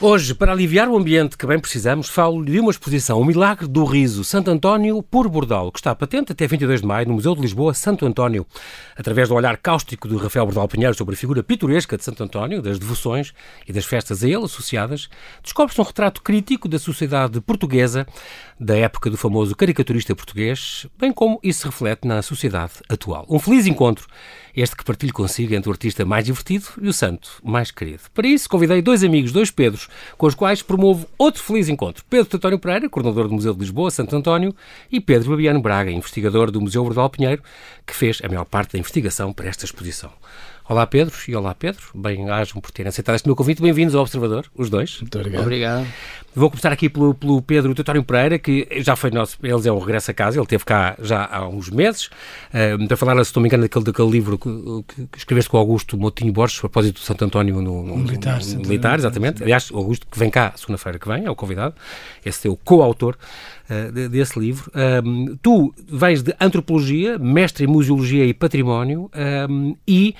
Hoje, para aliviar o ambiente que bem precisamos, falo de uma exposição, O Milagre do Riso, Santo António por Bordal, que está patente até 22 de maio no Museu de Lisboa, Santo António. Através do olhar cáustico do Rafael Bordal Pinheiro sobre a figura pitoresca de Santo António, das devoções e das festas a ele associadas, descobre-se um retrato crítico da sociedade portuguesa da época do famoso caricaturista português, bem como isso se reflete na sociedade atual. Um feliz encontro, este que partilho consigo entre o artista mais divertido e o santo mais querido. Para isso, convidei dois amigos, dois Pedros, com os quais promovo outro feliz encontro. Pedro António Pereira, coordenador do Museu de Lisboa, Santo António, e Pedro Babiano Braga, investigador do Museu Bordal Pinheiro, que fez a maior parte da investigação para esta exposição. Olá Pedro e olá Pedro, bem-ajam por terem aceitado este meu convite. Bem-vindos ao Observador, os dois. Muito obrigado. Obrigado. Vou começar aqui pelo, pelo Pedro Teutónio Pereira, que já foi nosso, eles é um regresso a casa, ele esteve cá já há uns meses, uh, para falar, se não me engano, daquele, daquele livro que, que, que escreveste com o Augusto Motinho Borges, a propósito do Santo António no, no, militar, no, militar, exatamente. Aliás, o Augusto, que vem cá segunda-feira que vem, é o convidado, esse é o coautor uh, desse livro. Um, tu vens de Antropologia, mestre em Museologia e Património, um, e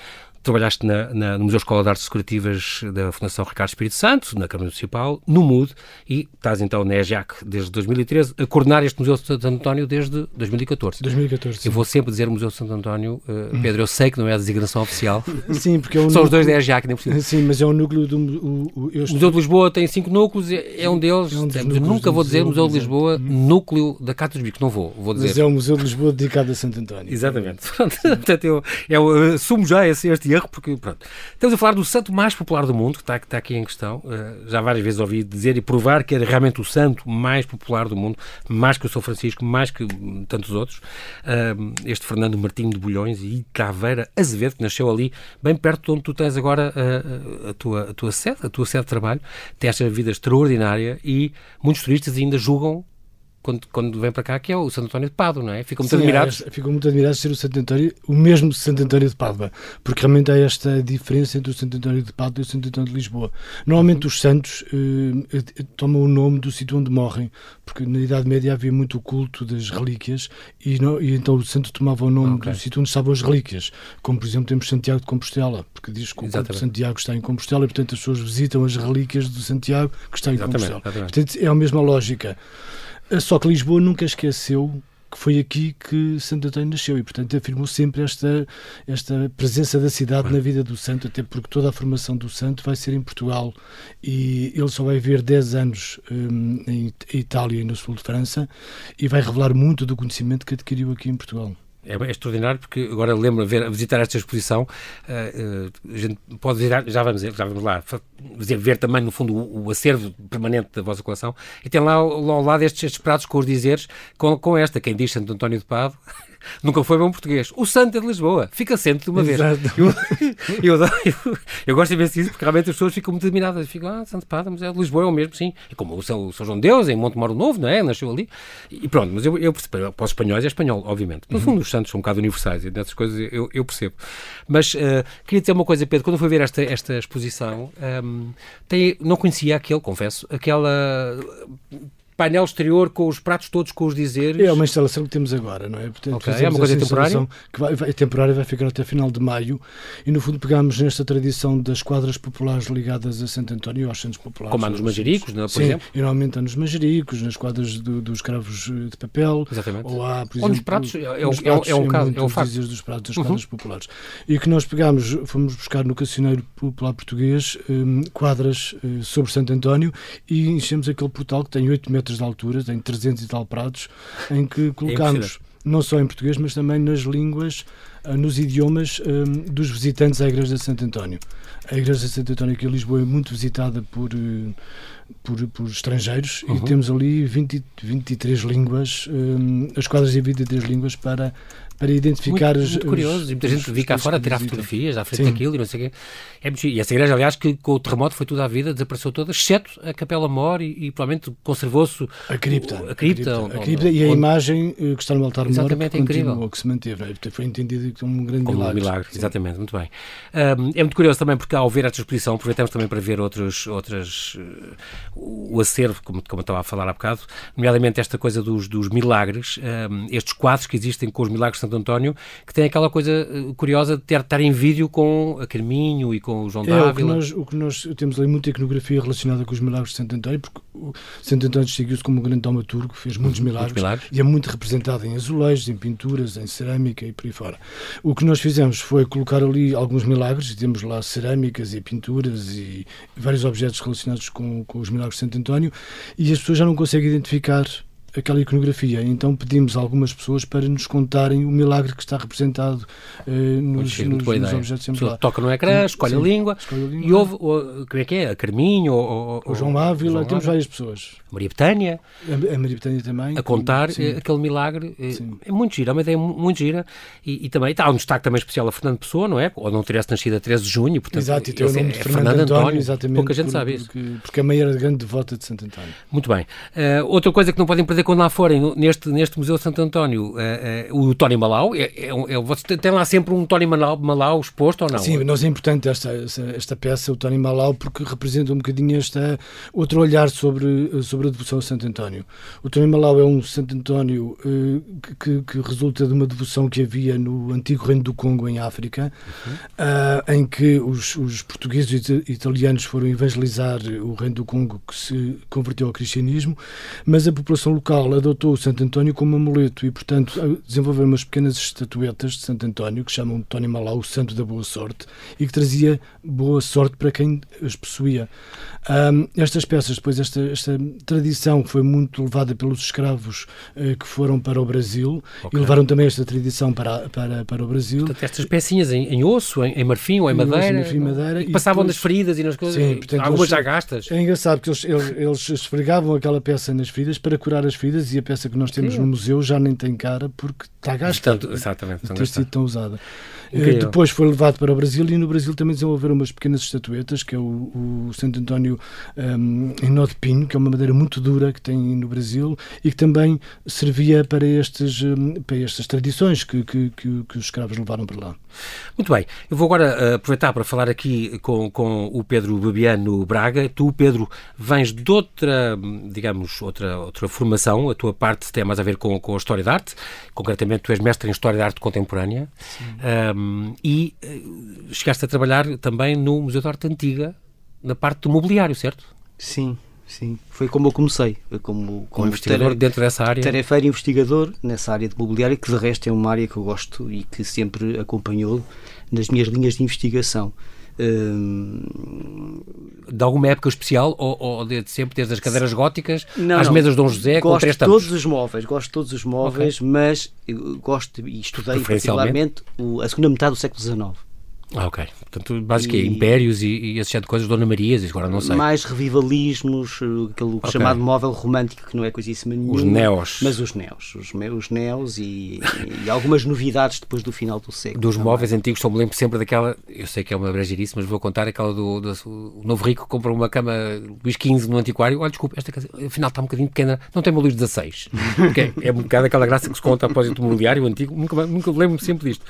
trabalhaste na, na, no Museu Escola de Artes Decorativas da Fundação Ricardo Espírito Santo, na Câmara Municipal, no MUD, e estás então na EJAC desde 2013, a coordenar este Museu de Santo António desde 2014. 2014. Eu vou sempre dizer Museu de Santo António, uh, Pedro, eu sei que não é a designação oficial. Sim, porque é São núcleo... os dois da EJAC, nem possível. Sim, mas é um núcleo do. O, o, o Museu de Lisboa tem cinco núcleos, é, é um deles. É um eu nunca vou dizer Museu de Lisboa, uhum. núcleo da Cata dos Bicos, não vou, vou dizer. Mas é o Museu de Lisboa dedicado a Santo António. Exatamente. Portanto, eu, eu assumo já esse, este erro, porque, pronto. Estamos a falar do santo mais popular do mundo, que está, que está aqui em questão. Uh, já várias vezes ouvi dizer e provar que é realmente o santo mais popular do mundo, mais que o São Francisco, mais que tantos outros. Uh, este Fernando Martinho de Bulhões e Caveira Azevedo, que nasceu ali, bem perto de onde tu tens agora uh, a, tua, a tua sede, a tua sede de trabalho. Tem esta vida extraordinária e muitos turistas ainda julgam quando, quando vem para cá, que é o Santo António de Pádua, não é? Ficam muito Sim, admirados. É, ficam muito admirados de ser o Santo António, o mesmo Santo António de Pádua, porque realmente há esta diferença entre o Santo António de Pádua e o Santo António de Lisboa. Normalmente os santos eh, eh, tomam o nome do sítio onde morrem, porque na Idade Média havia muito o culto das relíquias e, não, e então o santo tomava o nome okay. do sítio onde estavam as relíquias, como por exemplo temos Santiago de Compostela, porque diz que o corpo de Santiago está em Compostela e portanto as pessoas visitam as relíquias de Santiago que está em exatamente, Compostela. Exatamente. Portanto é a mesma lógica. Só que Lisboa nunca esqueceu que foi aqui que Santo António nasceu e, portanto, afirmou sempre esta, esta presença da cidade na vida do santo, até porque toda a formação do santo vai ser em Portugal e ele só vai ver 10 anos um, em Itália e no sul de França e vai revelar muito do conhecimento que adquiriu aqui em Portugal é, extraordinário porque agora lembro ver, visitar esta exposição, uh, a gente pode visitar, já vamos, já vamos lá, ver, também no fundo o, o, acervo permanente da vossa coleção. E tem lá ao, ao lado estes, estes pratos com os dizeres, com, com esta, quem diz Santo António de Pado, nunca foi bom português. O santo é de Lisboa. Fica sempre de uma Exato. vez. Eu, eu, eu, eu, gosto de ver isso porque realmente as pessoas ficam muito admiradas. Ficam, ah, Santo Padre, mas é de Lisboa, é o mesmo, sim. E como o São, o São João de Deus, em Monte Moro Novo, não é? Nasceu ali. E pronto, mas eu, eu percebo. Para os espanhóis é espanhol, obviamente. No fundo, uhum. os santos são um bocado universais e nessas coisas eu, eu percebo. Mas uh, queria dizer uma coisa, Pedro. Quando eu fui ver esta, esta exposição, um, ehm, tem, não conhecia aquele, confesso, aquela painel exterior com os pratos todos com os dizeres. É uma instalação que temos agora, não é? Portanto, okay, é uma coisa temporária? Que vai, vai, é temporária, vai ficar até final de maio e no fundo pegamos nesta tradição das quadras populares ligadas a Santo António, aos centros populares. Como há nos Manjericos, não é, por Sim, exemplo? e normalmente há nos Manjericos, nas quadras do, dos cravos de papel. Exatamente. Ou há, por exemplo... Ou nos pratos, é, é, pratos, é, um caso, é um facto. dos pratos das uhum. quadras populares. E que nós pegamos, fomos buscar no Cancioneiro Popular Português um, quadras uh, sobre Santo António e enchemos aquele portal que tem 8 metros de altura, tem 300 e tal pratos, em que colocamos, é não só em português, mas também nas línguas, ah, nos idiomas um, dos visitantes à Igreja de Santo António. A Igreja de Santo António aqui em Lisboa é muito visitada por, uh, por, por, estrangeiros uhum. e temos ali 20, 23 línguas, um, as quadras de 23 línguas para para identificar muito, os. Muito curioso, e muita gente vi cá fora tirar fotografias à frente Sim. daquilo e não sei o quê. É muito, e essa igreja, aliás, que com o terremoto foi tudo à vida, desapareceu toda, exceto a Capela Mor e, e provavelmente conservou-se. A cripta. A cripta, a cripta, a cripta e a imagem eh, que está no altar mor que, é incrível. que se manteve. É? Foi entendido como um grande como milagre. Um milagre exatamente, muito bem. Um, é muito curioso também porque ao ver esta exposição, aproveitamos também para ver outros, outras, uh, o acervo, como, como eu estava a falar há bocado, nomeadamente esta coisa dos, dos milagres, um, estes quadros que existem com os milagres Santo António, que tem aquela coisa uh, curiosa de ter, estar em vídeo com a Carminho e com o João é, Dávila. O que, nós, o que nós temos ali muita iconografia relacionada com os milagres de Santo António, porque o Santo António distinguiu-se como um grande dramaturgo, fez muitos milagres, muitos milagres, e é muito representado em azulejos, em pinturas, em cerâmica e por aí fora. O que nós fizemos foi colocar ali alguns milagres, temos lá cerâmicas e pinturas e vários objetos relacionados com, com os milagres de Santo António, e as pessoas já não conseguem identificar aquela iconografia. Então pedimos a algumas pessoas para nos contarem o milagre que está representado uh, nos, Sim, nos, nos objetos. Toca no ecrã, escolhe, sim, a língua, escolhe a língua. E houve, o, como é que é? A Carminho, ou, o João Ávila, João temos várias pessoas. A Maria Betânia. A, a Maria Betânia também. A contar sim. aquele milagre. Sim. É muito gira, é uma ideia muito gira. E, e também está um destaque também especial a Fernando Pessoa, não é? Ou não tivesse nascido a 13 de junho, portanto. Exato, e tem o nome é, de Fernando, Fernando António, António, exatamente. Pouca gente por, sabe isso. Porque, porque a mãe era grande devota de Santo António. Muito bem. Uh, outra coisa que não podem perder quando lá forem, neste, neste Museu de Santo António, uh, uh, o Tony Malau, é, é, é, tem lá sempre um Tony Malau, Malau exposto ou não? Sim, nós é importante esta, esta, esta, peça, o Tony Malau, porque representa um bocadinho esta, outro olhar sobre, sobre a devoção a Santo António. O Tony Malau é um Santo António uh, que, que, resulta de uma devoção que havia no antigo Reino do Congo, em África, uhum. em que os, os portugueses e italianos foram evangelizar o Reino do Congo, que se converteu ao cristianismo, mas a população local adotou o Santo António como amuleto e, portanto, desenvolveu umas pequenas estatuetas de Santo António que chamam Tony Malau o Santo da Boa Sorte e que trazia boa sorte para quem as possuía. Um, estas peças, depois, esta, esta tradição foi muito levada pelos escravos uh, que foram para o Brasil okay. e levaram também esta tradição para, para, para o Brasil. Portanto, estas pecinhas em, em osso, em, em, marfim ou em, em madeira, marfim, madeira e passavam depois, nas feridas e nas coisas, sim, portanto, algumas eles, já gastas. É engraçado que eles, eles, eles esfregavam aquela peça nas feridas para curar as feridas e a peça que nós temos sim. no museu já nem tem cara porque está gasta. Tanto, exatamente. Ter sido tão usada. Incrível. Depois foi levado para o Brasil e no Brasil também desenvolveram umas pequenas estatuetas, que é o, o Santo António um, em nó de pinho, que é uma madeira muito dura que tem no Brasil e que também servia para, estes, um, para estas tradições que, que, que, que, os escravos levaram para lá. Muito bem, eu vou agora uh, aproveitar para falar aqui com, com o Pedro Babiano Braga. Tu, Pedro, vens de outra, digamos, outra, outra formação, a tua parte tem mais a ver com, com a História da Arte, concretamente tu és mestre em História da Arte Contemporânea. Um, e uh, chegaste a trabalhar também no Museu da Arte Antiga, na parte do mobiliário, certo? Sim, sim. Foi como eu comecei. Foi como, como investigador dentro dessa área? Tarefeiro investigador nessa área de mobiliário, que de resto é uma área que eu gosto e que sempre acompanhou nas minhas linhas de investigação. Hum, de alguma época especial ou, ou desde sempre, desde as cadeiras góticas não, às não. mesas de Dom José gosto com três de todos os móveis, gosto de todos os móveis, okay. mas gosto e estudei particularmente o, a segunda metade do século XIX. Ah, ok. Portanto, basicamente, e... impérios e, e esse tipo de coisas, Dona Marias, agora não sei. Mais revivalismos, eh, aquele okay. chamado móvel romântico, que não é coisíssima nenhuma. Os neos. Mas os neos. Os, os neos e, e, algumas novidades depois do final do século. Dos também. móveis antigos, só me lembro sempre daquela, eu sei que é uma brejerice, mas vou contar aquela do, do, do Novo Rico que comprou uma cama Luís XV no antiquário. Olha, desculpa, esta casa, afinal está um bocadinho pequena, não tem uma Luís XVI. okay. É um bocado aquela graça que se conta após o mobiliário antigo, nunca, nunca lembro-me sempre disto.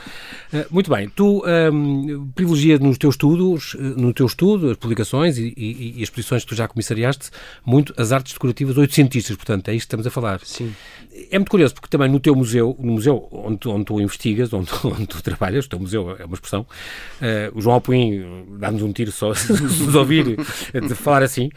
Uh, muito bem, tu um, privilegias nos teus estudos, eh, no teu estudo, as publicações e, e, e, as exposições que tu já comissariaste, muito as artes decorativas oitocentistas, portanto, é isto que estamos a falar. Sim. É muito curioso, porque também no teu museu, no museu onde tu, onde tu investigas, onde, onde tu trabalhas, o teu museu é uma expressão, uh, o João Alpuim dá-nos um tiro só se nos ouvir de falar assim,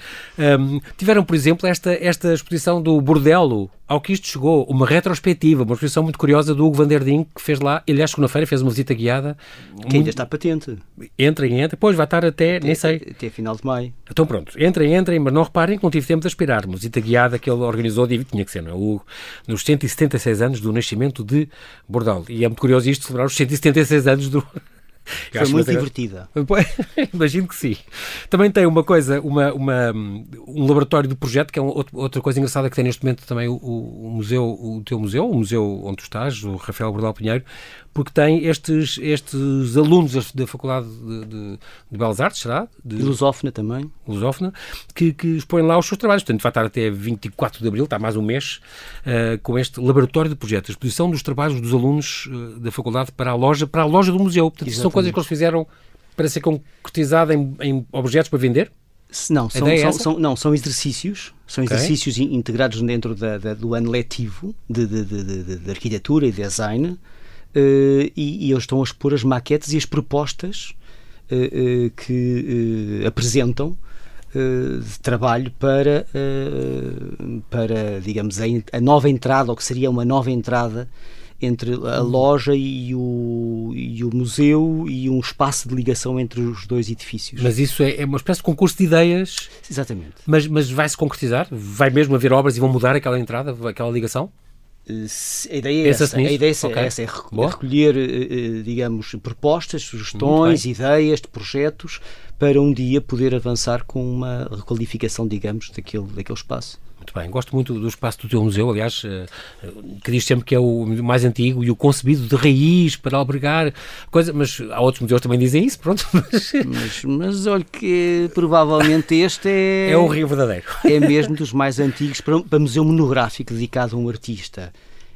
um, tiveram, por exemplo, esta, esta exposição do Bordello, ao que isto chegou, uma retrospectiva, uma exposição muito curiosa do Hugo Van der Ding, que fez lá, ele, aliás, segunda-feira fez uma visita guiada. Que muito... ainda está patente. Entrem, entrem, depois vai estar até, até, nem sei. Até final de maio. Então pronto, entrem, entrem, mas não reparem que não tive tempo de aspirar. Uma visita guiada que ele organizou, tinha que ser, não é? Hugo, nos 176 anos do nascimento de Bordal. E é muito curioso isto, celebrar os 176 anos do, Foi muito divertida. Imagino que sim. Também tem uma coisa, uma, uma, um laboratório de projeto, que é um, outra coisa engraçada que tem neste momento também o, o, museu, o teu museu, o museu onde tu estás, o Rafael Bordal Pinheiro, porque tem estes, estes alunos da Faculdade de, de, de Belas Artes, será? De, Lusófona também. Lusófona, que, que expõem lá os seus trabalhos. Portanto, vai estar até 24 de Abril, está mais um mês, uh, com este laboratório de projetos, a exposição dos trabalhos dos alunos uh, da Faculdade para a loja, para a loja do museu. Portanto, são coisas que eles fizeram para ser concretizada em, em objetos para vender? Não, são, é são, são, não, são exercícios, são okay. exercícios integrados dentro da, da, do ano letivo de, de, de, de arquitetura e design, e, e, eles estão a expor as maquetes e as propostas uh, uh, que apresentam de trabalho para, para digamos, a, a, nova entrada, ou que seria uma nova entrada entre a uhum. loja e o, e o museu e um espaço de ligação entre os dois edifícios. Mas isso é, é uma espécie de concurso de ideias. Exatamente. Mas, mas vai-se concretizar? Vai mesmo haver obras e vão mudar aquela entrada, aquela ligação? A ideia é essa. A ideia é, okay. essa, é recolher, eh, eh, digamos, propostas, sugestões, ideias de projetos para um dia poder avançar com uma requalificação, digamos, daquele, daquele espaço. Muito bem, gosto muito do espaço do teu museu, aliás, eh, que diz sempre que é o mais antigo e o concebido de raiz para albergar coisa, mas há outros museus que também dizem isso, pronto. Mas, mas, mas olha que provavelmente este é. É o Rio Verdadeiro. É mesmo dos mais antigos para, para museu monográfico dedicado a um artista.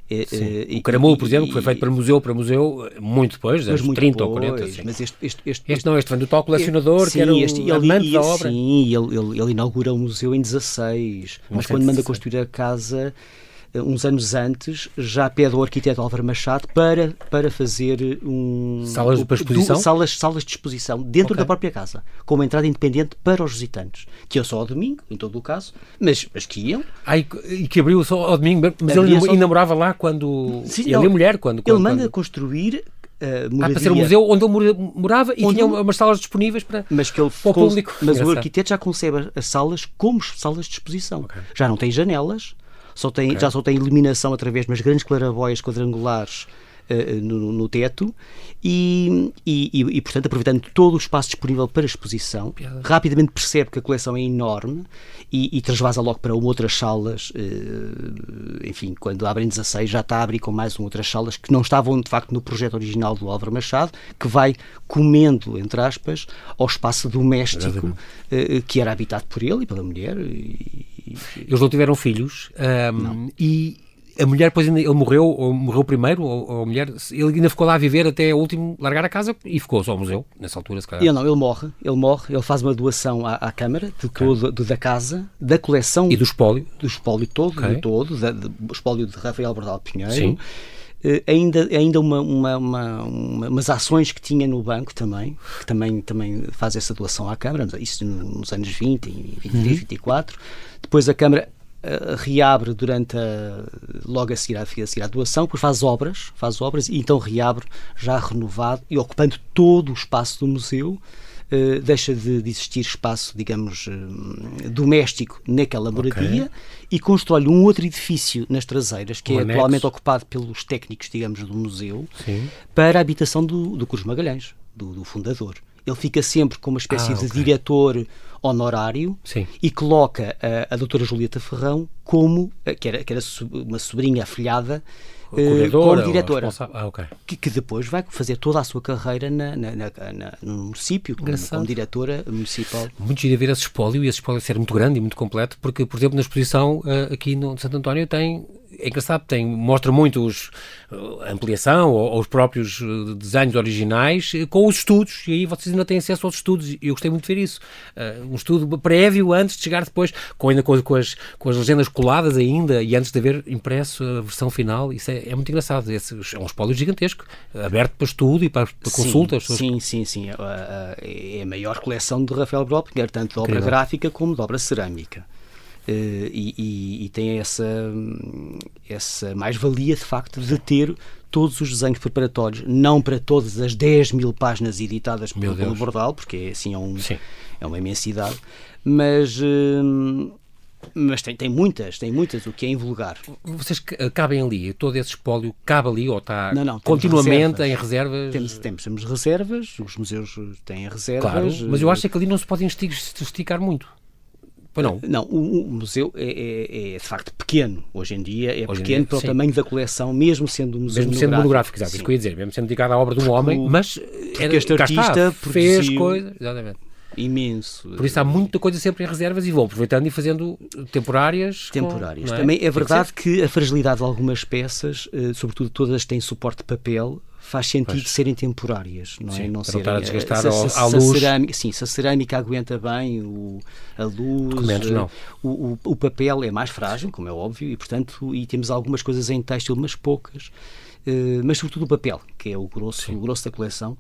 É, o Caramulo, por exemplo, que foi feito para museu para museu muito depois, anos 30 depois, ou 40. Sim. Mas este, este, este, este, não, este vem do tal colecionador, sim, que era o este, amante da obra. Sim, ele, ele, ele inaugura o museu em 16, mas quando manda construir a casa eh, uns anos antes, já pede ao arquiteto Álvaro Machado para, para fazer um. Salas de exposição? salas, salas de exposição dentro okay. da própria casa, com uma entrada independente para os visitantes, que é só ao domingo, em todo o caso, mas, mas que iam. Ah, e que abriu só ao domingo, mas ele só... ainda morava lá quando. Sim, ele não, a mulher, quando. Ele quando, manda quando... construir Uh, ah, para ser um museu onde ele morava e onde tinha umas salas disponíveis para, mas que ele para o público. Mas o arquiteto já concebe as salas como salas de exposição. Okay. Já não tem janelas, só tem, okay. já só tem iluminação através de umas grandes claraboias quadrangulares uh, no, no, teto e, e, e, portanto, aproveitando todo o espaço disponível para exposição, Piada. rapidamente percebe que a coleção é enorme e, e transvasa logo para outras salas. Uh, enfim, quando abrem 16, já está a abrir com mais um outras salas que não estavam, de facto, no projeto original do Álvaro Machado, que vai comendo, entre aspas, ao espaço doméstico uh, que era habitado por ele e pela mulher. E, eles não tiveram filhos um, e a mulher depois ainda, ele morreu, ou morreu primeiro, ou, ou, a mulher, ele ainda ficou lá a viver até o último largar a casa e ficou só ao museu, nessa altura, se calhar. Ele não, ele morre, ele morre, ele faz uma doação à, à Câmara de todo, de, da casa, da coleção. E do espólio? Do espólio todo, okay. todo, da, do espólio de Rafael Bordal Pinheiro. Sim. Uh, ainda ainda uma, uma, uma, umas ações que tinha no banco também, que também, também faz essa doação à Câmara, isso nos anos 20 e 23, uhum. 24. Depois a Câmara uh, reabre durante a, logo a seguir, a, a seguir à doação, depois faz obras, faz obras e então reabre já renovado e ocupando todo o espaço do museu. Uh, deixa de, de, existir espaço, digamos, uh, doméstico naquela moradia okay. e constrói um outro edifício nas traseiras, que um é anexo. atualmente ocupado pelos técnicos, digamos, do museu, Sim. para a habitação do, do Cruz Magalhães, do, do fundador. Ele fica sempre como uma espécie ah, okay. de diretor honorário Sim. e coloca a, a doutora Julieta Ferrão como, eh, que era, que era uma sobrinha afilhada, como diretora, ah, okay. que, que, depois vai fazer toda a sua carreira na, na, na, no município, como, como, diretora municipal. Muito giro ver esse espólio, e esse espólio ser muito grande e muito completo, porque, por exemplo, na exposição uh, aqui no Santo António tem é engraçado, tem, mostra muito os, a ampliação ou, ou, os próprios desenhos originais com os estudos, e aí vocês ainda têm acesso aos estudos, e eu gostei muito de ver isso. Uh, um estudo prévio antes de chegar depois, com, ainda com, com, as, com as legendas coladas ainda, e antes de haver impresso a versão final, isso é, é muito engraçado. Esse é um espólio gigantesco, aberto para estudo e para, para sim, consulta. Sim, sim, sim. É a maior coleção de Rafael Broppinger, tanto de obra gráfica como de obra cerâmica. Uh, e, e, e, tem essa, essa mais-valia de facto de ter todos os desenhos preparatórios, não para todas as 10 mil páginas editadas pelo, pelo Bordal, porque assim é, um, é uma imensidade, mas uh, Mas tem, tem muitas, tem muitas, o que é invulgar. Vocês cabem ali, todo esse espólio cabe ali ou está não, não, continuamente reservas. em reservas? Temos, temos, temos reservas, os museus têm reservas. Claro, mas eu acho que ali não se pode esticar muito. Pois não. Não, o, o museu é, é, é, de facto pequeno. Hoje em dia é Hoje pequeno dia, para o sim. tamanho da coleção, mesmo sendo um museu Mesmo sendo monográfico, exato, isso que eu ia dizer, mesmo sendo dedicado à obra de um homem, mas era, este artista fez coisas, exatamente. Imenso. Por isso há muita coisa sempre em reservas e vão aproveitando e fazendo temporárias. Temporárias. Com, é? Também é verdade que, que, a fragilidade de algumas peças, eh, sobretudo todas têm suporte de papel, faz sentido pois. serem temporárias, não é? Sim, não serem, estar a desgastar se, se, à luz. Cerâmica, sim, se a cerâmica aguenta bem o, a luz, Documentos, não. O, o, o, papel é mais frágil, como é óbvio, e portanto, e temos algumas coisas em têxtil, mas poucas, uh, mas sobretudo o papel, que é o grosso, o grosso da coleção.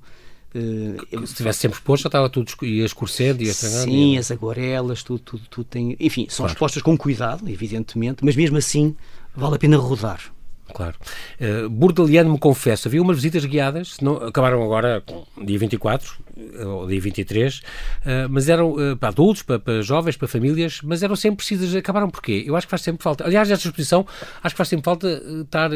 Uh, se estivesse sempre exposto, já estava tudo ia escurecendo e estragando. Sim, as aguarelas, tudo, tudo, tudo tem. Enfim, são claro. expostas com cuidado, evidentemente, mas mesmo assim vale a pena rodar. Claro. Uh, Bordaliano me confessa, havia umas visitas guiadas, não, acabaram agora dia 24 eh, ou dia 23, uh, mas eram uh, para adultos, para, para, jovens, para famílias, mas eram sempre precisas. Acabaram porquê? Eu acho que faz sempre falta. Aliás, esta exposição, acho que faz sempre falta estar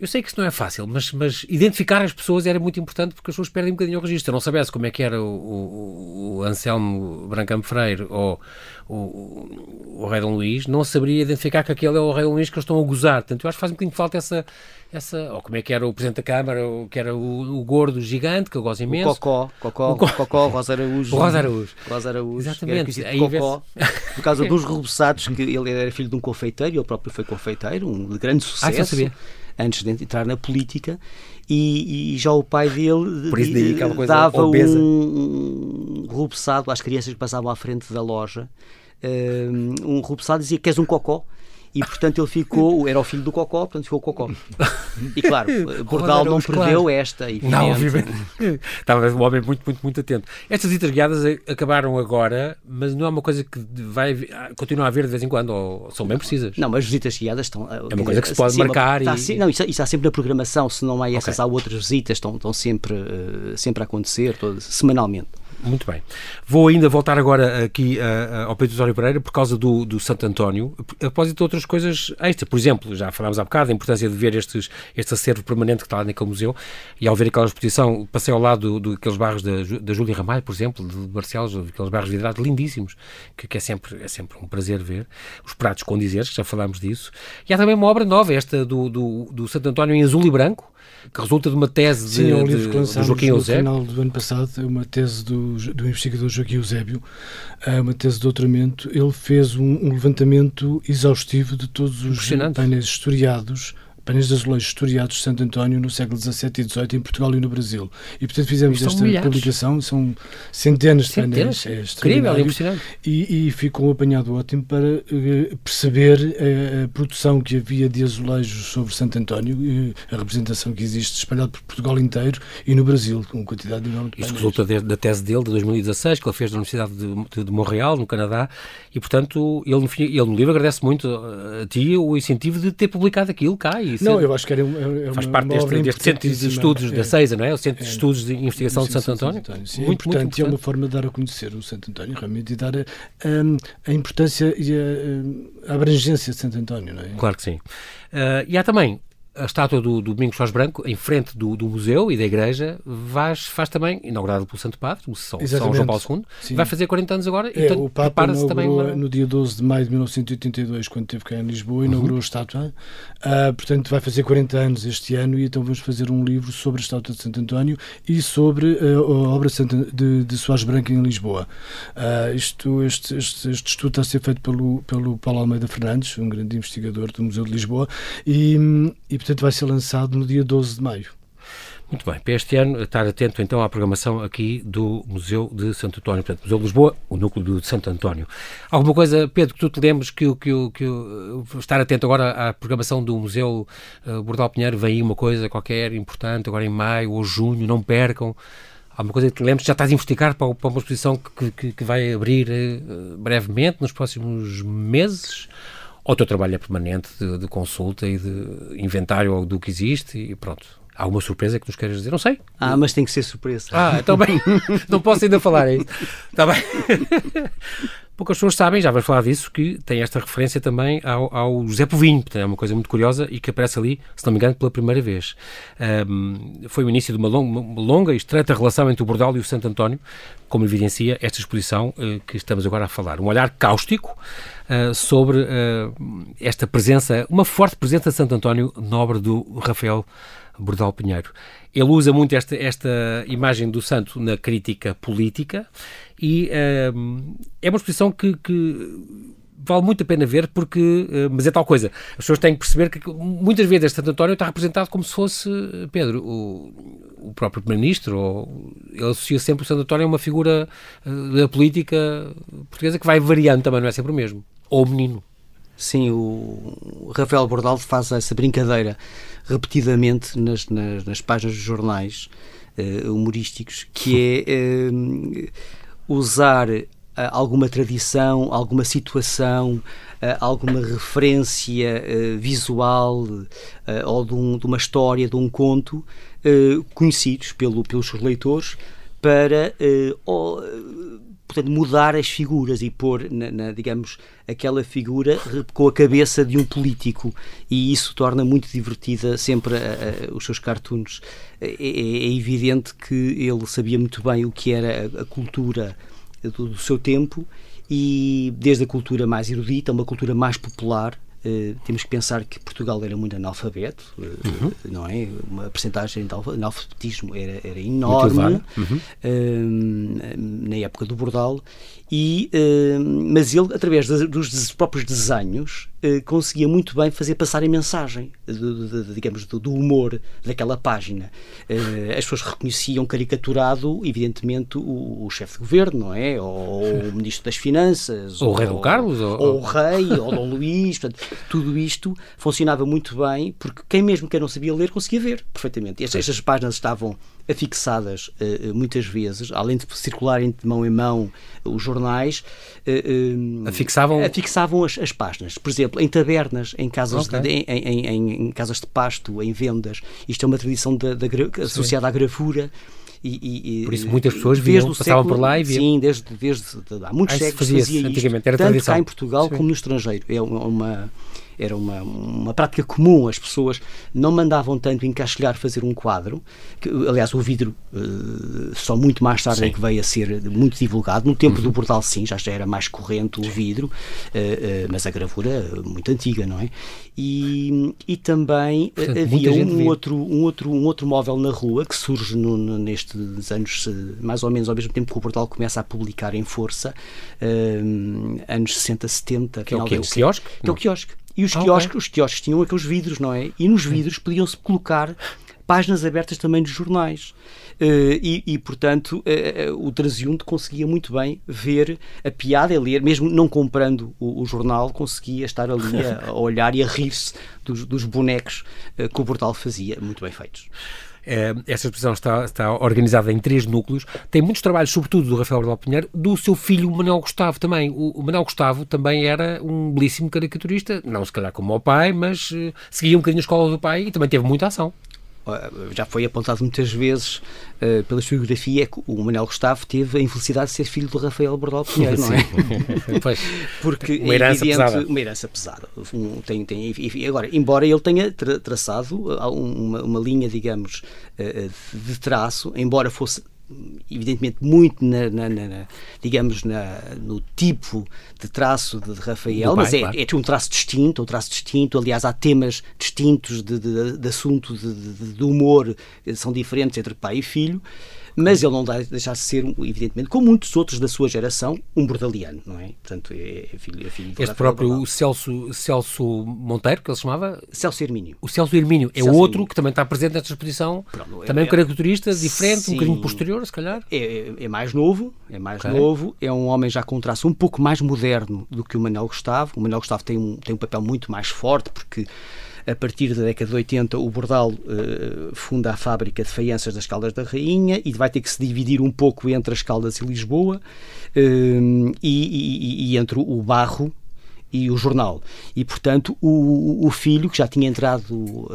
eu sei que isso não é fácil, mas, mas identificar as pessoas era muito importante porque as pessoas perdem um bocadinho o registro. Eu não soubesse como é que era o, o, o Anselmo Brancampo Freire ou o, o, Rei Dom Luís, não saberia identificar que aquele é o Rei Dom Luís que eles estão a gozar. Portanto, eu acho que faz um bocadinho de falta essa, essa, ou como é que era o Presidente da Câmara, ou que era o, o gordo gigante, que eu gosto imenso. O Cocó, Cocó, o Co... Cocó, Rosa Araújo. O Rosa Araújo. Rosa Araújo. Exatamente. Aí Cocó, por causa dos reboçados, que ele era filho de um confeiteiro, ele próprio foi confeiteiro, um de grande sucesso. Ah, sabia antes de entrar na política, e, e já o pai dele Por isso daí, coisa dava obesa. um, um rubeçado às crianças que passavam à frente da loja. Um, um rubeçado dizia que és um cocó e portanto ele ficou, era o filho do Cocó, portanto ficou Cocó. E claro, Bordal não perdeu claro. esta. Não, obviamente. Estava um homem muito, muito, muito atento. Estas visitas guiadas acabaram agora, mas não é uma coisa que vai continuar a haver de vez em quando, ou são bem precisas. Não, mas as visitas guiadas estão. É uma coisa que se pode sim, marcar. Está, e... Não, isso, isso está sempre na programação, se não há essas, okay. há outras visitas, estão, estão sempre, uh, sempre a acontecer, todo, semanalmente. Muito bem. Vou ainda voltar agora aqui uh, ao Pedro Osório Pereira por causa do, do Santo António, a propósito de outras coisas extra. Por exemplo, já falámos há bocado, a importância de ver estes, este acervo permanente que está lá naquele museu e ao ver aquela exposição, passei ao lado do, daqueles barros da, da Júlia Ramalho, por exemplo, de Barcelos, aqueles barros vidrados lindíssimos, que, que, é, sempre, é sempre um prazer ver. Os pratos com dizeres, já falámos disso. E há também uma obra nova, esta do, do, do Santo António em azul e branco, que resulta de uma tese Sim, de, é um livro de, de Joaquim Eusébio. No final do ano passado, é uma tese do, do investigador Joaquim Eusébio, é uma tese de doutoramento. Ele fez um, um levantamento exaustivo de todos os painéis historiados painéis de azulejos historiados de Santo António no século XVII e XVIII em Portugal e no Brasil. E, portanto, fizemos esta milhares. publicação, são centenas, centenas. de painéis. É Incrível, é impressionante. E, e, ficou um apanhado ótimo para uh, perceber a, a, produção que havia de azulejos sobre Santo António, uh, a representação que existe espalhada por Portugal inteiro e no Brasil, com quantidade enorme de. Isto resulta de, da tese dele, de 2016, que ele fez da Universidade de, de, de Montreal, no Canadá, e, portanto, ele, ele no livro agradece muito a ti o incentivo de ter publicado aquilo cá e não, eu acho que era, é faz parte deste, deste centro de estudos é, da CEISA, não é? O Centro de é, Estudos de Investigação de Santo António. Santo António sim, muito, importante, muito importante. é uma forma de dar a conhecer o Santo António, realmente, e dar a, a, a importância e a, a, abrangência de Santo António, não é? Claro que sim. Uh, e há também a estátua do, do Domingos Faz Branco, em frente do, do, museu e da igreja, faz, faz também, inaugurado pelo Santo Padre, São, São João Paulo II, Sim. vai fazer 40 anos agora. É, o Papa inaugurou também uma... no dia 12 de maio de 1982, quando esteve cá em Lisboa, inaugurou uhum. a estátua. Uh, portanto, vai fazer 40 anos este ano e então vamos fazer um livro sobre a estátua de Santo António e sobre uh, a obra de, de Soares Branco em Lisboa. Uh, isto, este, este, este, estudo está a ser feito pelo, pelo Paulo Almeida Fernandes, um grande investigador do Museu de Lisboa, e, e portanto vai ser lançado no dia 12 de maio. Muito bem, para este ano, estar atento então à programação aqui do Museu de Santo António, portanto, Museu de Lisboa, o núcleo de Santo António. Alguma coisa, Pedro, que tu te lembres que, que, que estar atento agora à programação do Museu uh, Bordal Pinheiro, vem aí uma coisa qualquer importante, agora em maio ou junho, não percam. Alguma coisa que te lembres? Já estás a investigar para, para uma exposição que, que, que vai abrir uh, brevemente, nos próximos meses? Ou o teu trabalho é permanente de, de consulta e de inventário do que existe e pronto. Há alguma surpresa que nos queres dizer? Não sei. Ah, mas tem que ser surpresa. Ah, então bem. não posso ainda falar, é isso? Está bem. Poucas pessoas sabem, já vamos falar disso, que tem esta referência também ao, ao José Povinho, portanto, é uma coisa muito curiosa e que aparece ali, se não me engano, pela primeira vez. Um, foi o início de uma longa, uma longa, e estreita relação entre o Bordal e o Santo António, como evidencia esta exposição uh, que estamos agora a falar. Um olhar cáustico uh, sobre uh, esta presença, uma forte presença de Santo António, nobre do Rafael Bordal Pinheiro. Ele usa muito esta, esta imagem do santo na crítica política e uh, é uma exposição que, que, vale muito a pena ver porque, uh, mas é tal coisa, as pessoas têm que perceber que muitas vezes Santo António está representado como se fosse Pedro, o, o próprio Primeiro-Ministro, ele associa sempre o Santo António a uma figura uh, da política portuguesa que vai variando também, não é sempre o mesmo. Ou o menino. Sim, o Rafael Bordaldo faz essa brincadeira repetidamente nas, nas, nas páginas dos jornais uh, humorísticos, que é uh, usar uh, alguma tradição, alguma situação, alguma referência visual ou de, um, de, uma história, de um conto, conhecidos pelo, pelos seus leitores, para portanto, mudar as figuras e pôr, na, na, digamos, aquela figura com a cabeça de um político. E isso torna muito divertida sempre a, a, os seus cartoons. É, é, é, evidente que ele sabia muito bem o que era a, a cultura do, do seu tempo e desde a cultura mais erudita, uma cultura mais popular, Uh, temos que pensar que Portugal era muito analfabeto, uh, uhum. não é? Uma percentagem de analfabetismo era, era enorme uhum. uh, na época do Bordal, e, mas ele, através de, dos próprios desenhos, conseguia muito bem fazer passar a mensagem, digamos, do, humor daquela página. as pessoas reconheciam caricaturado, evidentemente, o, o chefe de governo, não é? Ou, o ministro das Finanças, ou, ou o rei do Carlos, ou, ou o rei, ou Dom Luís. Portanto, tudo isto funcionava muito bem porque quem mesmo que não sabia ler conseguia ver perfeitamente. Estas, estas páginas estavam afixadas uh, muitas vezes, além de circularem de mão em mão os jornais, uh, afixavam, afixavam as, as, páginas. Por exemplo, em tabernas, em casas, okay. de, em, em, em, em, casas de pasto, em vendas. Isto é uma tradição da, da, associada à gravura. E, e, por isso muitas pessoas viam, passavam século, por lá e viam. Sim, desde, desde há muitos ah, séculos fazia, fazia isto, antigamente, era tanto tradição. cá em Portugal sim. como no estrangeiro. É uma, era uma, uma prática comum, as pessoas não mandavam tanto encaixilhar fazer um quadro, que, aliás o vidro uh, só muito mais tarde é que veio a ser muito divulgado, no tempo uhum. do Bordal sim, já, era mais corrente o vidro, uh, uh, mas a gravura muito antiga, não é? E, e também Portanto, havia um outro, um, outro, um outro móvel na rua que surge no, no, nestes anos, mais ou menos ao mesmo tempo que o Bordal começa a publicar em força, anos 60, 70. Que é o quê? O quiosque? Que é o quiosque. E os, ah, quiosques, okay. os quiosques tinham aqueles vidros, não é? E nos vidros podiam-se colocar páginas abertas também de jornais. Uh, e, e, portanto, uh, uh, o transeunte conseguia muito bem ver a piada e ler, mesmo não comprando o, o jornal, conseguia estar ali a, a olhar e a rir-se dos, dos bonecos que o portal fazia, muito bem feitos. Eh, essa exposição está, está organizada em três núcleos. Tem muitos trabalhos, sobretudo do Rafael Bordal Pinheiro, do seu filho Manuel Gustavo também. O, Manuel Gustavo também era um belíssimo caricaturista, não se calhar como o pai, mas uh, seguia um bocadinho a escola do pai e também teve muita ação já foi apontado muitas vezes uh, pela historiografia que o Manuel Gustavo teve a infelicidade de ser filho do Rafael Bordal Pinheiro, não é? pois, Porque uma herança é pesada. Uma herança pesada. Um, tem, tem, agora, embora ele tenha tra traçado uma, uma linha, digamos, uh, de traço, embora fosse evidentemente muito na, na, na, digamos na, no tipo de traço de, Rafael, pai, mas é, claro. é um traço distinto, um traço distinto. Aliás, há temas distintos de, de, de assunto de, de, humor são diferentes entre pai e filho mas ele não dá deixar de ser, evidentemente, como muitos outros da sua geração, um bordaliano, não é? Portanto, é, é filho, é filho Este próprio Celso, Celso Monteiro, que ele se chamava? Celso Hermínio. O Celso Hermínio é Celso outro Hermínio. que também está presente nesta exposição, Pronto, também é, um caricaturista diferente, sim, um bocadinho posterior, se calhar. É, é, é mais novo, é mais okay. novo, é um homem já com um traço um pouco mais moderno do que o Manuel Gustavo. O Manuel Gustavo tem um, tem um papel muito mais forte, porque a partir da década de 80, o Bordal uh, funda a fábrica de faianças das Caldas da Rainha e vai ter que se dividir um pouco entre as Caldas e Lisboa uh, e, e, e entre o Barro, e o jornal. E, portanto, o, o filho, que já tinha entrado uh,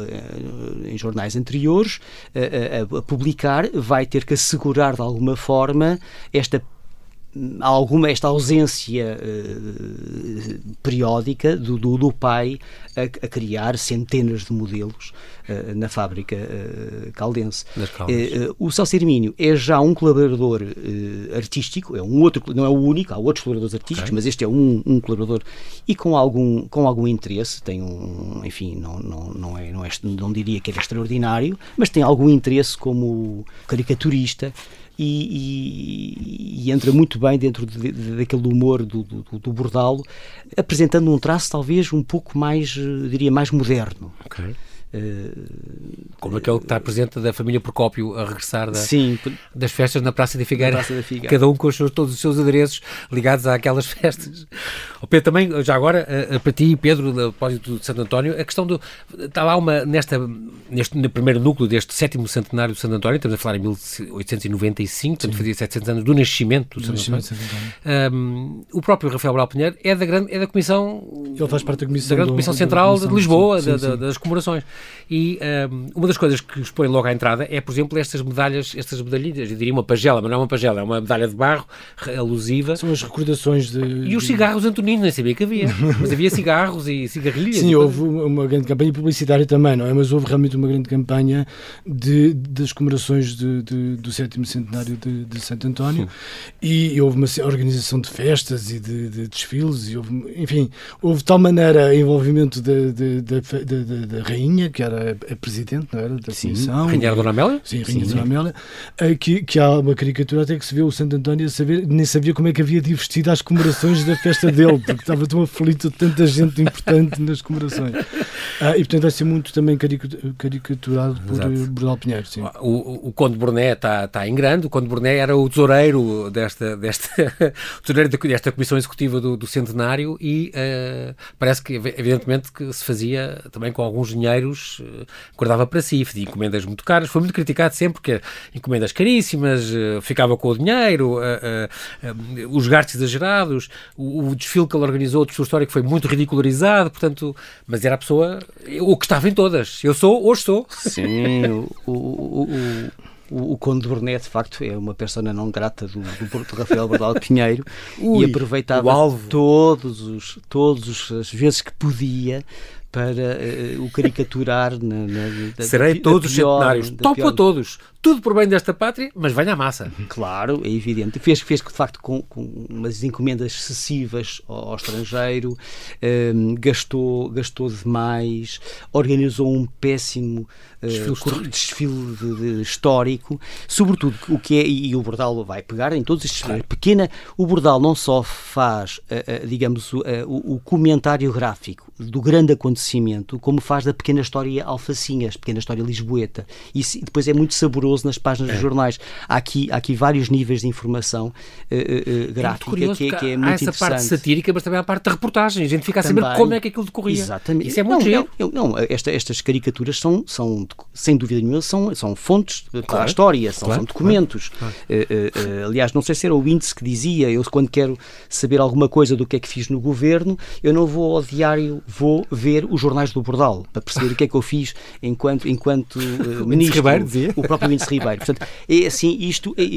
em jornais anteriores uh, a, a, publicar, vai ter que assegurar de alguma forma esta alguma esta ausência uh, periódica do, do, do pai a, a, criar centenas de modelos uh, na fábrica uh, caldense. o Celso Hermínio é já um colaborador artístico, é um outro, não é o único, há outros colaboradores artísticos, okay. mas este é um, um, colaborador e com algum, com algum interesse, tem um, enfim, não, não, não, é, não, é, não diria que é extraordinário, mas tem algum interesse como caricaturista e, e, e, entra muito bem dentro de, de, daquele humor do, do, do, bordalo, apresentando um traço talvez um pouco mais, eh, diria, mais moderno. Okay. Como aquele que está presente da família Procópio a regressar da, Sim, das festas na Praça da Figueira, Praça da Figueira. cada um com os seus, todos os seus adereços ligados àquelas festas. O Pedro, também, já agora, para ti, Pedro, da propósito de Santo António, a questão do. Está lá uma. Nesta, neste, no primeiro núcleo deste sétimo centenário de Santo António, estamos a falar em 1895, portanto fazia 700 anos do nascimento do, Santo, António. António. Um, o próprio Rafael Brau Pinheiro é da, grande, é da Comissão. Ele faz parte da Comissão, da grande comissão Central de Lisboa, sim, sim. Da, das comemorações. E um, uma das coisas que expõe logo à entrada é, por exemplo, estas medalhas, estas medalhinhas, eu diria uma pagela, mas não é uma pagela, é uma medalha de barro alusiva. São as recordações de. E os cigarros antoninos, nem sabia que havia. mas havia cigarros e cigarrilhas. Sim, e houve uma grande campanha publicitária também, não é? Mas houve realmente uma grande campanha de, das comemorações de, de, do sétimo centenário de, de Santo António e, e, houve uma organização de festas e de, de desfiles, e houve, enfim, houve de tal maneira envolvimento da, da, da rainha, que era a presidente não era, da Sim. comissão. Rainha Dona Amélia? Sim, Rainha Dona Amélia. Eh, que, que há uma caricatura até que se vê o Santo António a saber, nem sabia como é que havia de vestir às comemorações da festa dele, porque estava tão aflito de tanta gente importante nas comemorações. Ah, e portanto vai ser muito também caricaturado por Exato. Bordal Pinheiro. Sim. O, o, o Conde Burné está, está em grande, o Conde Burné era o tesoureiro desta, desta, tesoureiro desta Comissão Executiva do, do Centenário e uh, parece que evidentemente que se fazia também com alguns dinheiros uh, guardava para si, fazia encomendas muito caras, foi muito criticado sempre porque encomendas caríssimas, uh, ficava com o dinheiro, os gastos exagerados, o, o, desfile que ele organizou, o desfile histórico foi muito ridicularizado, portanto, mas era a pessoa o que estava em todas. Eu sou, hoje sou. Sim, o, o, o, o Conde Burnet, de facto, é uma persona não grata do, do Porto Rafael Bordal Pinheiro Ui, e aproveitava todos os, todos as vezes que podia para uh, o caricaturar na, na, Serei todos os centenários, topo pior... a todos, tudo por bem desta pátria, mas venha à massa. Claro, é evidente. Fez, fez de facto com, com umas encomendas excessivas ao, ao estrangeiro, um, ehm, gastou, gastou demais, organizou um péssimo uh, desfile, desfile de, de, histórico, sobretudo o que é, e o Bordal vai pegar em todos estes claro. pequena, o Bordal não só faz, uh, uh, digamos, o, o comentário gráfico do grande acontecimento, como faz da pequena história alfacinhas, pequena história lisboeta. E depois é muito saboroso nas páginas é. dos jornais. Há aqui, há aqui vários níveis de informação uh, uh, gráfica é curioso, que, que, é muito há essa parte satírica, mas também há a parte da reportagem. A gente fica a saber também, como é que aquilo decorria. Exatamente. Isso é muito não, não, não, esta, estas caricaturas são, são, sem dúvida nenhuma, são, são fontes claro, para a história, são, claro, são documentos. Claro, uh, aliás, não sei se era o índice que dizia, eu quando quero saber alguma coisa do que é que fiz no governo, eu não vou ao diário, vou ver os jornais do Bordal, para perceber o que é que eu fiz enquanto, enquanto ministro. o próprio Ribeiro. Portanto, é assim, isto. É, é,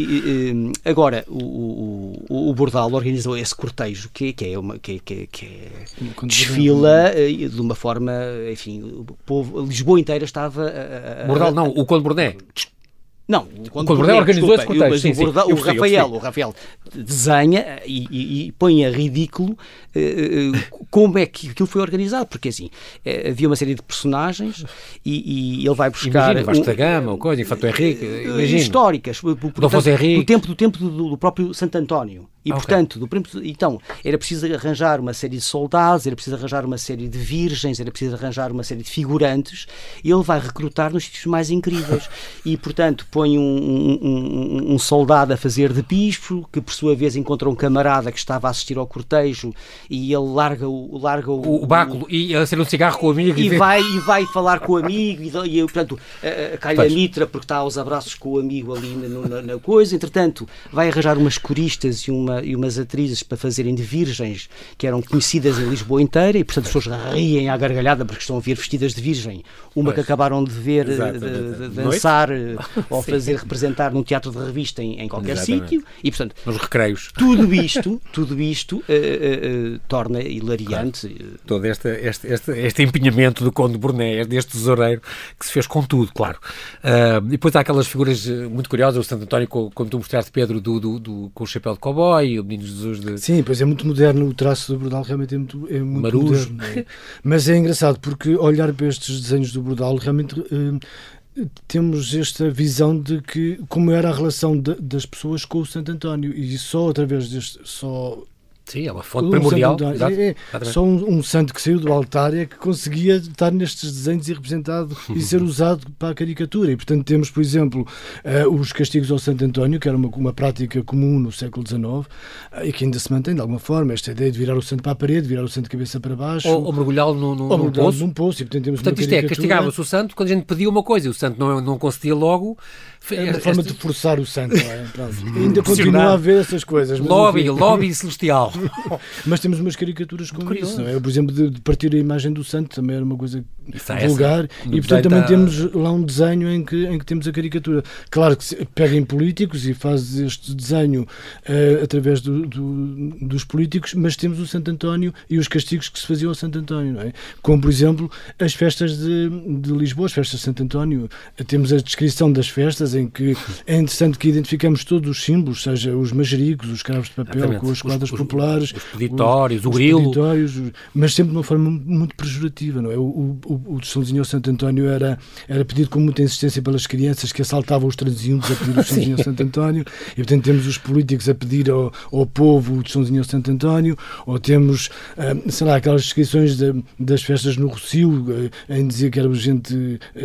é, agora, o, o, o Bordal organizou esse cortejo que, que é uma. que, que, que é, desfila eh, de uma forma. Enfim, o povo, Lisboa inteira estava. A, a, Bordal, não, o Conde Borné. Não, quando o Bordel organizou esse contexto. Sim, sim, o, o, Rafael, o Rafael desenha e, e, e põe a ridículo uh, como é que aquilo foi organizado, porque assim, uh, havia uma série de personagens e, e ele vai buscar. Imagina, Vasco um, da Gama, o coisa, Infanto Henrique, imagina. históricas, portanto, do tempo, do tempo do, do próprio Santo António. E, okay. portanto, do, então, era preciso arranjar uma série de soldados, era preciso arranjar uma série de virgens, era preciso arranjar uma série de figurantes, e ele vai recrutar nos sítios mais incríveis. e, portanto, põe um, um, um, soldado a fazer de bispo, que por sua vez encontra um camarada que estava a assistir ao cortejo, e ele larga o... Larga o, o, báculo, e a ser um cigarro com o amigo. E, e vai, e vai falar com o amigo, e, e portanto, cai a mitra, porque está aos abraços com o amigo ali na, na, na coisa. Entretanto, vai arranjar umas coristas e uma uma, e umas atrizes para fazerem de virgens que eram conhecidas em Lisboa inteira e, portanto, as pessoas riem à gargalhada porque estão a ver vestidas de virgem. Uma pois. que acabaram de ver de, de, de dançar eh, ou fazer representar num teatro de revista em, em qualquer sítio. E, portanto, nos recreios. Tudo isto, tudo isto uh, uh, uh, torna hilariante. Claro. Todo este, este, este, este empenhamento do Conde Burné, deste tesoureiro, que se fez com tudo, claro. e depois há aquelas figuras muito curiosas, o Santo António, como tu mostraste, Pedro, do, do, do, com o chapéu de cowboy, o Menino Jesus de... Sim, pois é muito moderno, o traço do Bordal realmente é muito, é muito Marujo. moderno. É? Mas é engraçado, porque olhar para estes desenhos do Bordal realmente temos esta visão de que como era a relação de, das pessoas com o Santo António e só através deste só Sim, é uma fonte primordial. é, é só um, um, santo que saiu do altar é que conseguia estar nestes desenhos e representado e ser usado para a caricatura. E, portanto, temos, por exemplo, uh, os castigos ao Santo António, que era uma, uma prática comum no século XIX uh, e que ainda se mantém de alguma forma. Esta ideia de virar o santo para a parede, virar o santo de cabeça para baixo. Ou, ou mergulhá-lo no, num poço. Num poço. E, portanto, temos portanto isto é, castigava-se o santo quando a gente pedia uma coisa e o santo não, não concedia logo. É uma forma de forçar o santo. É? ainda continua a haver essas coisas. Lobby, lobby celestial. Mas temos umas caricaturas como Curioso. isso, não é? Por exemplo, de, de, partir a imagem do santo também era uma coisa é vulgar. E portanto também temos lá um desenho em que, em que temos a caricatura. Claro que se pega em políticos e faz este desenho uh, através do, do, dos políticos, mas temos o Santo António e os castigos que se faziam ao Santo António, não é? Como, por exemplo, as festas de, de Lisboa, as festas de Santo António. Temos a descrição das festas em que é interessante que identificamos todos os símbolos, seja os majericos, os cravos de papel, Exatamente. com as quadras os, populares, os, peditórios, o grilo. Peditórios, mas sempre de uma forma muito pejorativa, não é? O, o, o Tostãozinho ao Santo António era, era pedido com muita insistência pelas crianças que assaltavam os transeuntes a pedir o Tostãozinho ao Santo António, e portanto temos os políticos a pedir ao, ao povo o Tostãozinho ao Santo António, ou temos, ah, sei lá, aquelas descrições de, das festas no Rocio, ah, em dizer que era gente ah,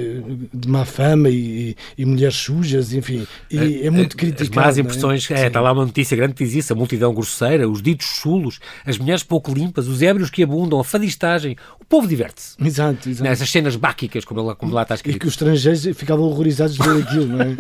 de má fama e, e, mulheres sujas, enfim, e é muito criticado. As más é? impressões, é? é, está lá uma notícia grande que diz isso, a multidão grosseira, os ditos chulos, as mulheres pouco limpas, os ébrios que abundam, a fadistagem. O povo diverte-se. Exato, exato. Nessas cenas báquicas, como lá, como lá está escrito. E que os estrangeiros ficavam horrorizados de ver aquilo, não é?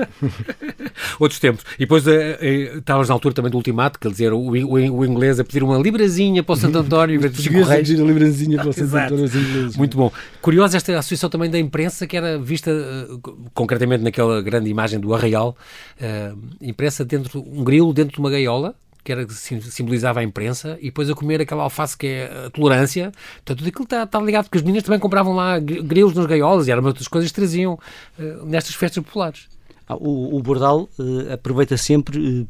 Outros tempos. E depois uh, uh, estávamos na altura também do ultimato, quer dizer, o, o, o inglês a pedir uma librazinha para o Santo António em vez de Chico Reis. a librazinha para o Santo António aos ingleses. Muito bom. Curiosa esta associação também da imprensa, que era vista uh, concretamente naquela grande imagem do Arraial, uh, impressa dentro, um grilo dentro de uma gaiola, que era simbolizava a imprensa, e depois a comer aquela alface que é a tolerância. Portanto, tudo aquilo está, está ligado, porque as meninas também compravam lá grilos nos gaiolas e eram outras coisas que traziam uh, nestas festas populares. Ah, o, o Bordal uh, aproveita sempre uh,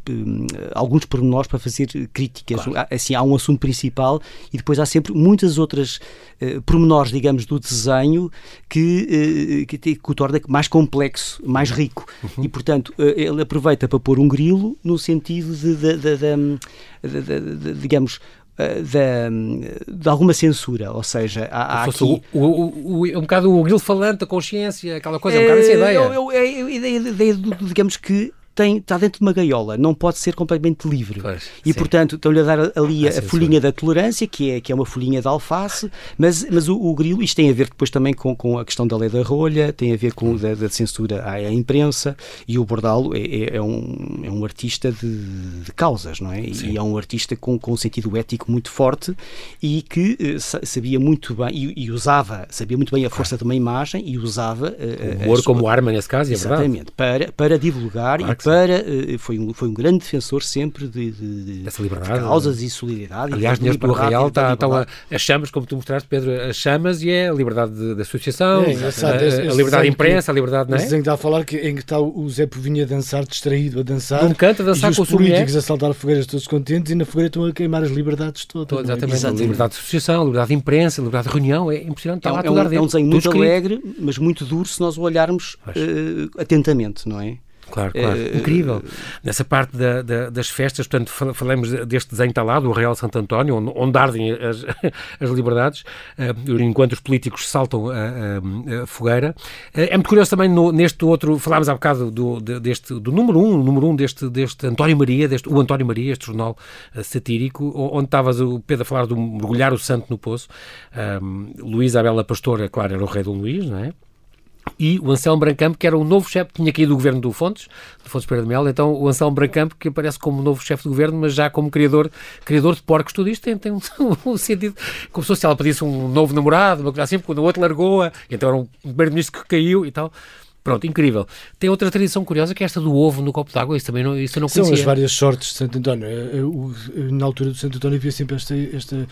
alguns pormenores para fazer críticas. Claro. Assim, há um assunto principal e depois há sempre muitas outras uh, pormenores, digamos, do desenho que, que, que, o torna mais complexo, mais rico. Uhum. E, portanto, ele aproveita para pôr um grilo no sentido de, de, de, de digamos, eh, de, de, alguma censura, ou seja, há, há aqui... O, o, o, um bocado o grilo falante, a consciência, aquela coisa, é um bocado essa ideia. É, é, é, ideia, digamos que tem, está dentro de uma gaiola, não pode ser completamente livre. Pois, e, sim. portanto, estão-lhe a dar ali a, a folhinha da tolerância, que é, que é uma folhinha de alface, mas, mas o, o, grilo, isto tem a ver depois também com, com a questão da lei da rolha, tem a ver com da, da censura à, à, imprensa, e o Bordalo é, é, é, um, é um artista de, de causas, não é? Sim. E é um artista com, com um sentido ético muito forte e que uh, sabia muito bem, e, e, usava, sabia muito bem a força de uma imagem e usava... Uh, o humor sua, como arma, nesse caso, é exatamente, verdade. Para, para divulgar claro para. Eh, foi, um, foi um grande defensor sempre de, de, Dessa liberdade, de causas e solidariedade. Aliás, neste Real está, estão a, as chamas, como tu mostraste, Pedro, as chamas e é a liberdade de, de associação, é, a, a, liberdade de imprensa, a liberdade. Não é? Esse está a falar que, em que está o Zé Povinha a dançar, distraído, a dançar. Num canto a dançar e com os políticos a saltar fogueiras todos contentes e na fogueira estão a queimar as liberdades todas. é? exatamente. exatamente. Liberdade de associação, liberdade de imprensa, liberdade de reunião, é impressionante. Está é, lá é, um, é um desenho muito alegre, mas muito duro se nós o olharmos uh, atentamente, não é? Claro, claro. É, Incrível. Nessa parte da, da, das festas, portanto, falamos deste desenho está lá, do Real Santo António, onde, onde ardem as, as liberdades, uh, enquanto os políticos saltam a, a, a fogueira. Uh, é muito curioso também no, neste outro, falámos há bocado do, deste, do número um, número um deste, deste António Maria, deste, o António Maria, este jornal satírico, onde estavas o Pedro a falar do mergulhar o santo no poço. Um, Luís Abela Pastora, claro, era o rei Dom Luís, não é? E o Anselmo Brancampo, que era o novo chefe, tinha caído do governo do Fontes, do Fontes Pereira de Mel, então o Anselmo Brancampo, que aparece como novo chefe do governo, mas já como criador, criador de porcos, tudo isto tem, tem um, um, sentido, como se ela pedisse um novo namorado, uma coisa assim, quando o outro largou-a, então era um primeiro-ministro que caiu e tal. Pronto, incrível. Tem outra tradição curiosa que é esta do ovo no copo d'água, isso também não, isso eu não conhecia. São as várias sortes de Santo António. É, é, na altura do Santo António havia sempre esta, esta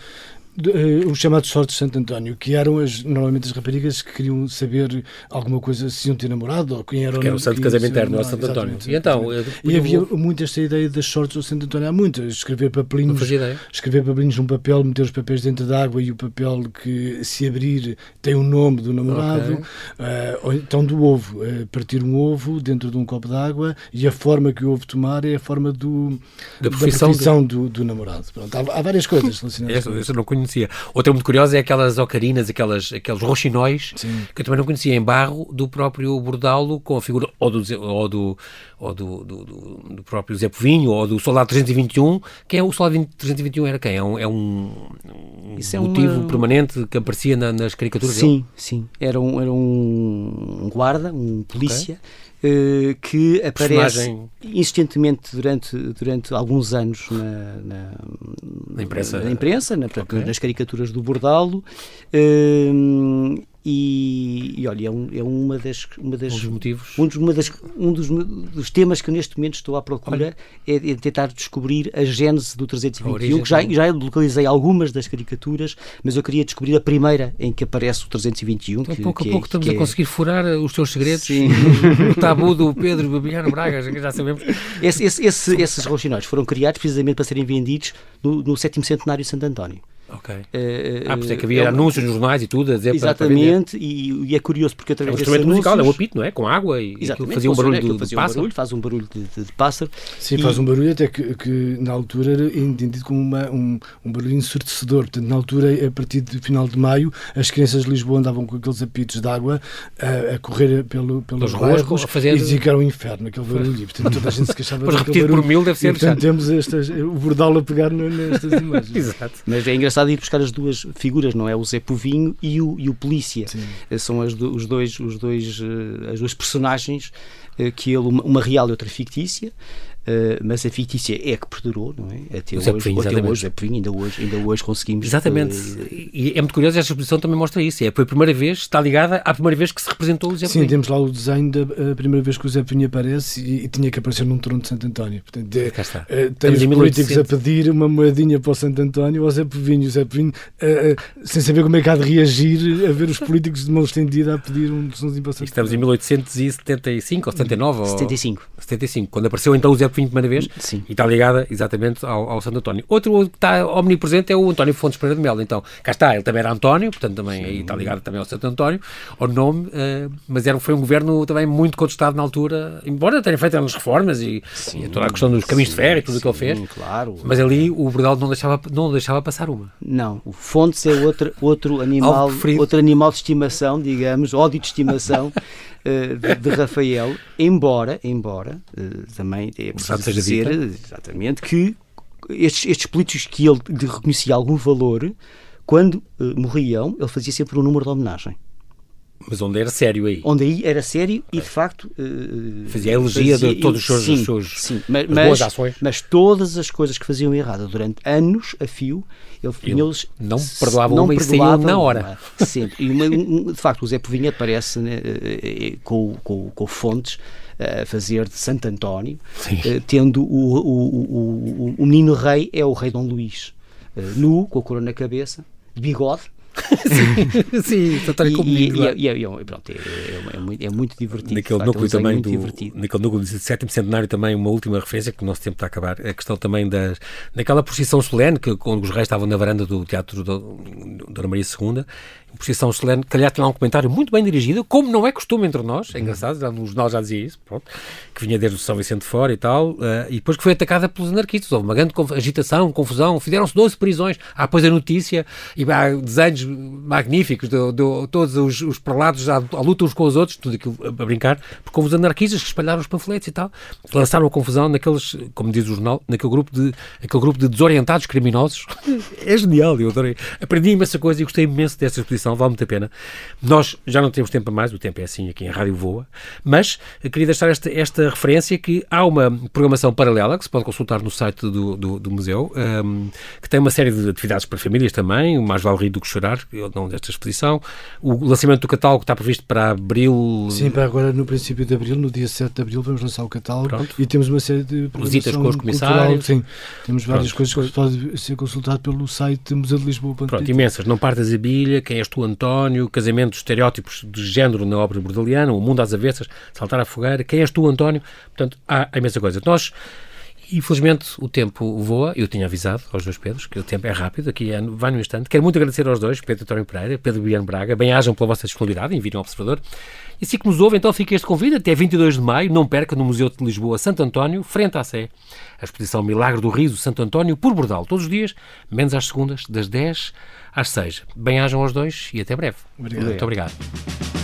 uh, os chamados sortes de Santo António, que eram as, normalmente as raparigas que queriam saber alguma coisa, se iam ter namorado ou quem era Porque era o santo casamento interno, não é Santo António. E então? Eu, e havia muito esta ideia das sortes do Santo António. Há muitas. Escrever papelinhos, escrever papelinhos num papel, meter os papéis dentro d'água e o papel que se abrir tem o nome do namorado. Okay. Uh, ou então do ovo. Uh, partir um ovo dentro de um copo d'água e a forma que o ovo tomar é a forma do, da profissão, da profissão do... Do, do, namorado. Pronto, há, há, várias coisas relacionadas. Isso eu não conhecia conhecia. Outra muito curiosa é aquelas ocarinas, aquelas, aqueles roxinóis, Sim. que eu também não conhecia, em barro, do próprio Bordalo, com a figura ou do, ou do, ou do, do, do, do próprio Zé Povinho, ou do Soldado 321. Quem é o Soldado 321? Era quem? É um, é um, um é motivo uma... permanente que aparecia na, nas caricaturas Sim, dele? sim. Era um, era um guarda, um polícia. Okay uh, que aparece Personagem... insistentemente durante, durante alguns anos na, na, na imprensa, na imprensa okay. nas caricaturas do Bordalo. Uh, e, e, olha, é, um, é, uma das, uma das, um dos motivos. Um, dos, uma das, um dos, dos, temas que neste momento estou à procura é, é, tentar descobrir a gênese do 321, que já, já localizei algumas das caricaturas, mas eu queria descobrir a primeira em que aparece o 321. Então, que, pouco que a pouco é, estamos a é conseguir furar os teus segredos. O tabu do Pedro Babiano Braga, já sabemos. Esse, esse, esse, esses relacionários foram criados precisamente para serem vendidos no, no sétimo centenário de Santo António. Ok. Uh, ah, por isso é que havia é, anúncios nos jornais e tudo a dizer Exatamente, para, para e, e, é curioso porque através é um instrumento musical, é um apito, não é? Com água e fazia um barulho de, fazia de pássaro. Um barulho, faz um barulho de, de pássaro. Sim, e... faz um barulho até que, que, na altura era entendido como uma, um, um barulho ensurdecedor. Portanto, na altura, a partir do final de maio, as crianças de Lisboa andavam com aqueles apitos de água a, a correr pelo, pelos bairros fazer... e diziam que era um inferno aquele barulho. Portanto, toda a gente se queixava Mas repetido por mil deve ser. E, portanto, temos estas, o bordal a pegar nestas imagens. Exato. Mas é engraçado ir buscar as duas figuras, não é? O Zé Povinho e o, e o Polícia. Sim. Eh, são as do, os dois, os dois, eh, as duas personagens eh, que ele, uma real e outra fictícia, Uh, mas a fictícia é que perdurou, não é? Até hoje, Povinho, até hoje, é Povinho, ainda hoje, ainda hoje conseguimos. Exatamente. Uh, e é muito curioso, esta exposição também mostra isso. É, foi a primeira vez, está ligada à primeira vez que se representou o Zé Sim, temos lá o desenho da primeira vez que o Zé Povinho aparece e, e, tinha que aparecer num trono de Santo António. Portanto, é, Cá está. Uh, tem os políticos a pedir uma moedinha para o Santo António ao Zé Povinho. O Zé Povinho, sem saber como é que há de reagir, a ver os políticos de mão estendida a pedir um sonzinho para o Santo Estamos em 1875 ou 79? 75. Ou 75, quando apareceu então o Zé A primeira vez. Sim. E está ligada exatamente ao, ao Santo António. Outro que está omnipresente é o António Fontes Pereira de Melo. Então, cá está, ele também era António, portanto também aí está ligado também ao Santo António, ao nome, uh, mas era, foi um governo também muito contestado na altura, embora tenha feito as reformas e, sim, e toda a questão dos caminhos sim, de ferro e tudo o que ele fez. Claro. Mas ali o Bordal não deixava, não deixava passar uma. Não, o Fontes é outro, outro animal, outro animal de estimação, digamos, ódio de estimação. Eh, de, de, Rafael, embora, embora uh, também é dizer exatamente que estes, estes políticos que ele reconhecia algum valor, quando uh, morriam, ele fazia sempre um número de homenagem. Mas onde era sério aí? Onde aí era sério e de facto. Uh, fazia a elegia fazia, de todos os seus, sim, sim, mas, boas ações. Mas todas as coisas que faziam errado durante anos a fio, ele, ele eles não perdoava não uma perdoava e na hora. Uma, sempre. E uma, um, de facto, o Zé Povinho aparece né, eh, com, com, com fontes a fazer de Santo António, tendo o, o, o, o, menino rei é o rei Dom Luís, nu, com a coroa na cabeça, de bigode sim, sim António como e, e, e, e, pronto, é, é, é, muito, é muito divertido. Naquele núcleo também, do, naquele núcleo do sétimo centenário também uma última referência, que o nosso tempo está a acabar, a questão também das, naquela procissão solene, que quando os reis estavam na varanda do Teatro da Dona Maria II, posição solene, calhar tem lá um comentário muito bem dirigido, como não é costume entre nós, é engraçado, já, nos nós já dizia isso, pronto, que vinha desde o São Vicente fora e tal, uh, e depois que foi atacada pelos anarquistas, houve uma grande agitação, confusão, fizeram-se 12 prisões, há depois a notícia, e há desenhos magníficos, de, de, todos os, os prelados à, à, luta uns com os outros, tudo aquilo a brincar, porque houve os anarquistas que espalharam os panfletos e tal, lançaram a confusão naqueles, como diz o jornal, naquele grupo de, aquele grupo de desorientados criminosos. é genial, eu adorei. Aprendi imensa coisa e gostei imenso dessa exposição, vale muito a pena. Nós já não temos tempo a mais, o tempo é assim, aqui em Rádio Voa, mas queria deixar esta, esta referência que há uma programação paralela que se pode consultar no site do, do, do museu, um, que tem uma série de atividades para famílias também, o Mais Vale Rir do que Chorar, não desta exposição. O lançamento do catálogo está previsto para abril. Sim, para agora no princípio de abril, no dia 7 de abril, vamos lançar o catálogo Pronto. e temos uma série de visitas com os comissários. Sim, temos várias Pronto. coisas que pode ser consultado pelo site Museu de Lisboa. Pronto, imensas. Não partas a bilha, quem és tu, António, casamentos, estereótipos de género na obra bordaliana, o mundo às avessas, saltar à fogueira, quem és tu, António. Portanto, há a imensa coisa. Nós Infelizmente o tempo voa, eu tinha avisado aos dois Pedros que o tempo é rápido, aqui é, vai no instante. Quero muito agradecer aos dois, Pedro António Pereira, Pedro Guilherme Braga, bem-ajam pela vossa disponibilidade, enviem um observador. E se que nos ouve, então fica este convite até 22 de maio, não perca, no Museu de Lisboa Santo António, frente à Sé, a exposição Milagre do Riso Santo António por Bordal, todos os dias, menos às segundas, das 10 às 6. Bem-ajam aos dois e até breve. Obrigado. Muito obrigado.